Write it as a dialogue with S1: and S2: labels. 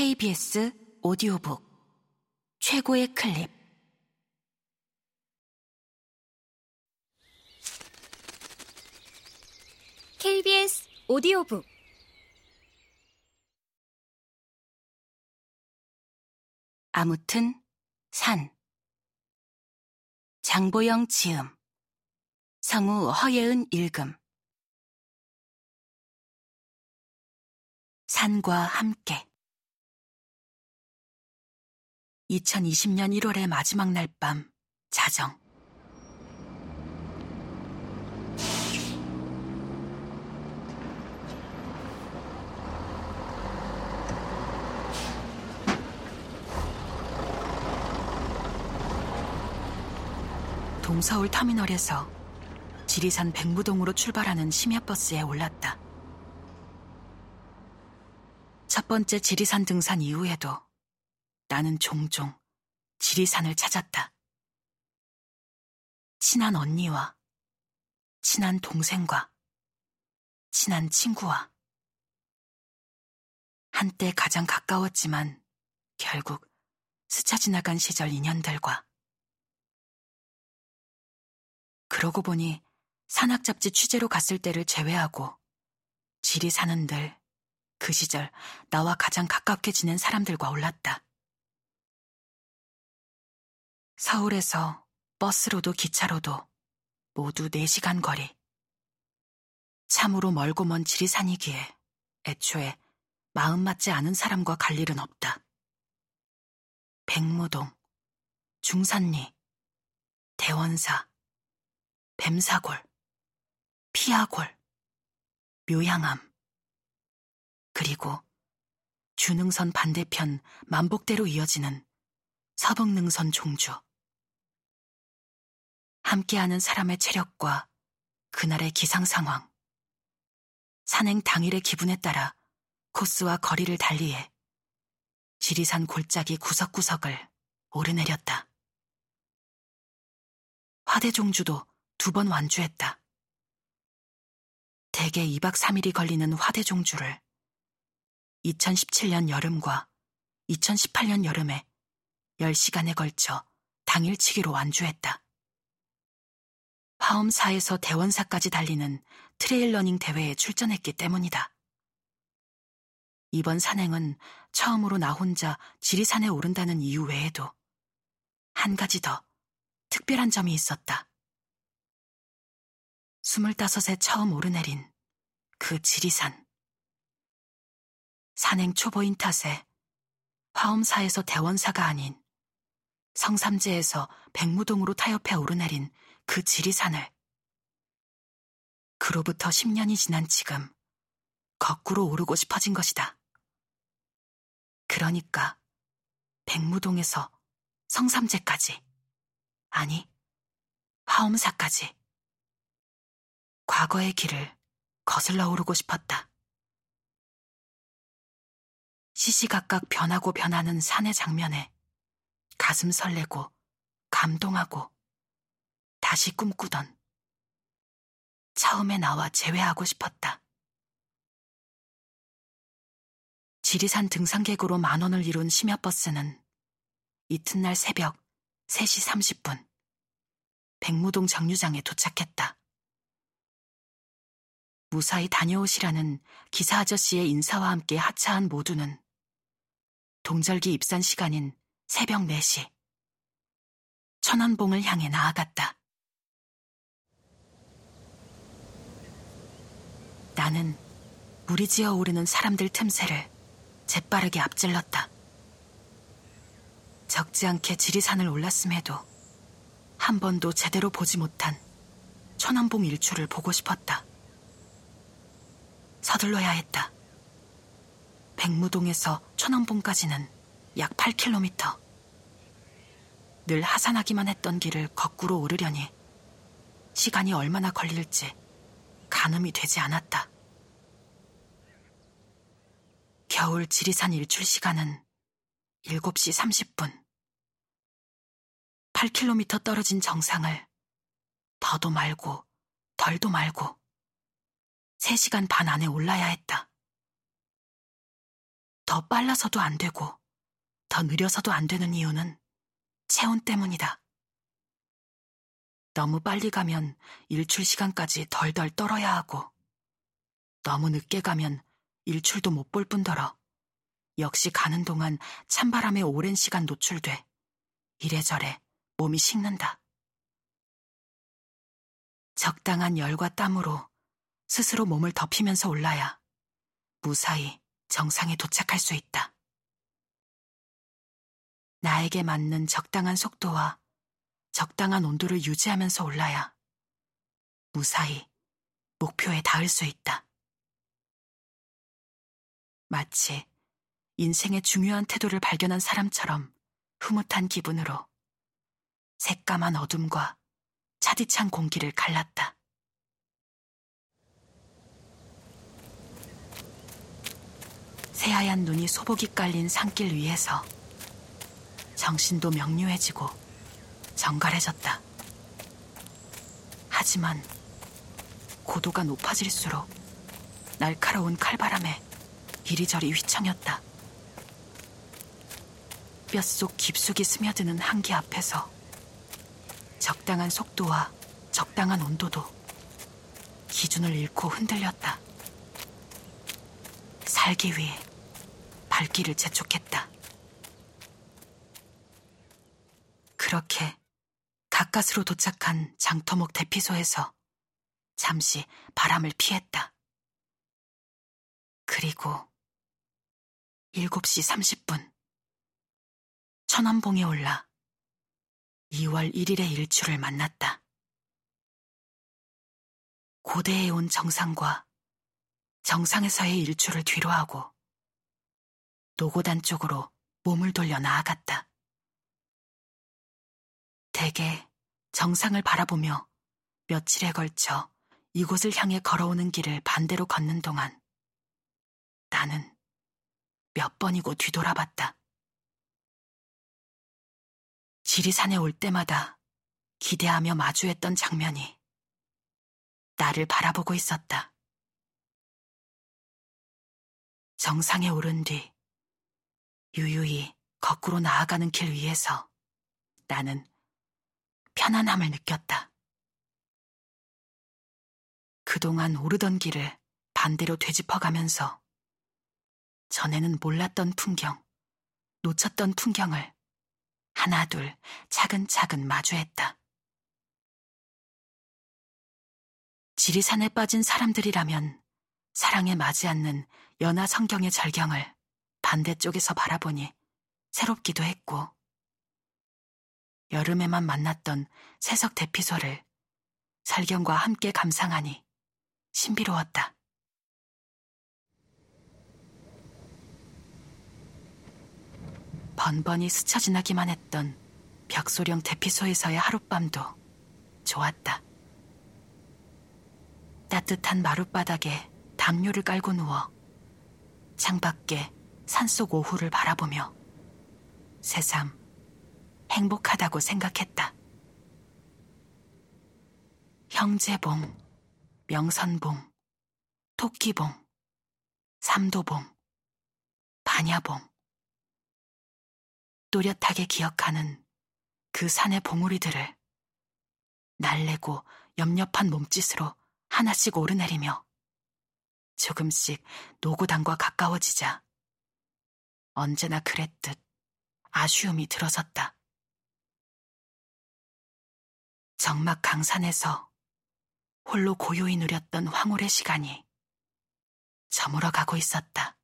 S1: KBS 오디오북. 최고의 클립.
S2: KBS 오디오북.
S1: 아무튼 산. 장보영 지음. 성우 허예은 읽음. 산과 함께 2020년 1월의 마지막 날 밤 자정 동서울 터미널에서 지리산 백무동으로 출발하는 심야버스에 올랐다. 첫 번째 지리산 등산 이후에도 나는 종종 지리산을 찾았다. 친한 언니와, 친한 동생과, 친한 친구와. 한때 가장 가까웠지만 결국 스쳐 지나간 시절 인연들과. 그러고 보니 산악 잡지 취재로 갔을 때를 제외하고 지리산은 늘 그 시절 나와 가장 가깝게 지낸 사람들과 올랐다. 서울에서 버스로도 기차로도 모두 4시간 거리. 참으로 멀고 먼 지리산이기에 애초에 마음 맞지 않은 사람과 갈 일은 없다. 백무동, 중산리, 대원사, 뱀사골, 피아골, 묘양암, 그리고 주능선 반대편 만복대로 이어지는 서북능선 종주. 함께하는 사람의 체력과 그날의 기상 상황, 산행 당일의 기분에 따라 코스와 거리를 달리해 지리산 골짜기 구석구석을 오르내렸다. 화대종주도 두 번 완주했다. 대개 2박 3일이 걸리는 화대종주를 2017년 여름과 2018년 여름에 10시간에 걸쳐 당일치기로 완주했다. 화엄사에서 대원사까지 달리는 트레일러닝 대회에 출전했기 때문이다. 이번 산행은 처음으로 나 혼자 지리산에 오른다는 이유 외에도 한 가지 더 특별한 점이 있었다. 스물다섯에 처음 오르내린 그 지리산. 산행 초보인 탓에 화엄사에서 대원사가 아닌 성삼재에서 백무동으로 타협해 오르내린 그 지리산을 그로부터 10년이 지난 지금 거꾸로 오르고 싶어진 것이다. 그러니까 백무동에서 성삼재까지 아니 화엄사까지 과거의 길을 거슬러 오르고 싶었다. 시시각각 변하고 변하는 산의 장면에 가슴 설레고 감동하고 다시 꿈꾸던 처음에 나와 재회하고 싶었다. 지리산 등산객으로 만 원을 이룬 심야버스는 이튿날 새벽 3시 30분 백무동 정류장에 도착했다. 무사히 다녀오시라는 기사 아저씨의 인사와 함께 하차한 모두는 동절기 입산 시간인 새벽 4시 천원봉을 향해 나아갔다. 나는 무리지어 오르는 사람들 틈새를 재빠르게 앞질렀다. 적지 않게 지리산을 올랐음에도 한 번도 제대로 보지 못한 천원봉 일출을 보고 싶었다. 서둘러야 했다. 백무동에서 천원봉까지는 약 8km. 늘 하산하기만 했던 길을 거꾸로 오르려니 시간이 얼마나 걸릴지 가늠이 되지 않았다. 겨울 지리산 일출 시간은 7시 30분. 8km 떨어진 정상을 더도 말고 덜도 말고 3시간 반 안에 올라야 했다. 더 빨라서도 안 되고 더 느려서도 안 되는 이유는 체온 때문이다. 너무 빨리 가면 일출 시간까지 덜덜 떨어야 하고 너무 늦게 가면 일출도 못 볼 뿐더러 역시 가는 동안 찬바람에 오랜 시간 노출돼 이래저래 몸이 식는다. 적당한 열과 땀으로 스스로 몸을 덮이면서 올라야 무사히 정상에 도착할 수 있다. 나에게 맞는 적당한 속도와 적당한 온도를 유지하면서 올라야 무사히 목표에 닿을 수 있다. 마치 인생의 중요한 태도를 발견한 사람처럼 흐뭇한 기분으로 새까만 어둠과 차디찬 공기를 갈랐다. 새하얀 눈이 소복이 깔린 산길 위에서 정신도 명료해지고 정갈해졌다. 하지만 고도가 높아질수록 날카로운 칼바람에 이리저리 휘청였다. 뼛속 깊숙이 스며드는 한기 앞에서 적당한 속도와 적당한 온도도 기준을 잃고 흔들렸다. 살기 위해 발길을 재촉했다. 그렇게 가까스로 도착한 장터목 대피소에서 잠시 바람을 피했다. 그리고 7시 30분 천원봉에 올라 2월 1일의 일출을 만났다. 고대에 온 정상과 정상에서의 일출을 뒤로하고 노고단 쪽으로 몸을 돌려 나아갔다. 대개 정상을 바라보며 며칠에 걸쳐 이곳을 향해 걸어오는 길을 반대로 걷는 동안 나는 몇 번이고 뒤돌아봤다. 지리산에 올 때마다 기대하며 마주했던 장면이 나를 바라보고 있었다. 정상에 오른 뒤 유유히 거꾸로 나아가는 길 위에서 나는 편안함을 느꼈다. 그동안 오르던 길을 반대로 되짚어가면서 전에는 몰랐던 풍경, 놓쳤던 풍경을 하나둘 차근차근 마주했다. 지리산에 빠진 사람들이라면 사랑에 맞지 않는 연하 성경의 절경을 반대쪽에서 바라보니 새롭기도 했고, 여름에만 만났던 새석 대피소를 설경과 함께 감상하니 신비로웠다. 번번이 스쳐 지나기만 했던 벽소령 대피소에서의 하룻밤도 좋았다. 따뜻한 마룻바닥에 담요를 깔고 누워 창밖에 산속 오후를 바라보며 새삼 행복하다고 생각했다. 형제봉, 명선봉, 토끼봉, 삼도봉, 반야봉. 또렷하게 기억하는 그 산의 봉우리들을 날래고 엽엽한 몸짓으로 하나씩 오르내리며 조금씩 노고단과 가까워지자 언제나 그랬듯 아쉬움이 들어섰다. 정막 강산에서 홀로 고요히 누렸던 황홀의 시간이 저물어 가고 있었다.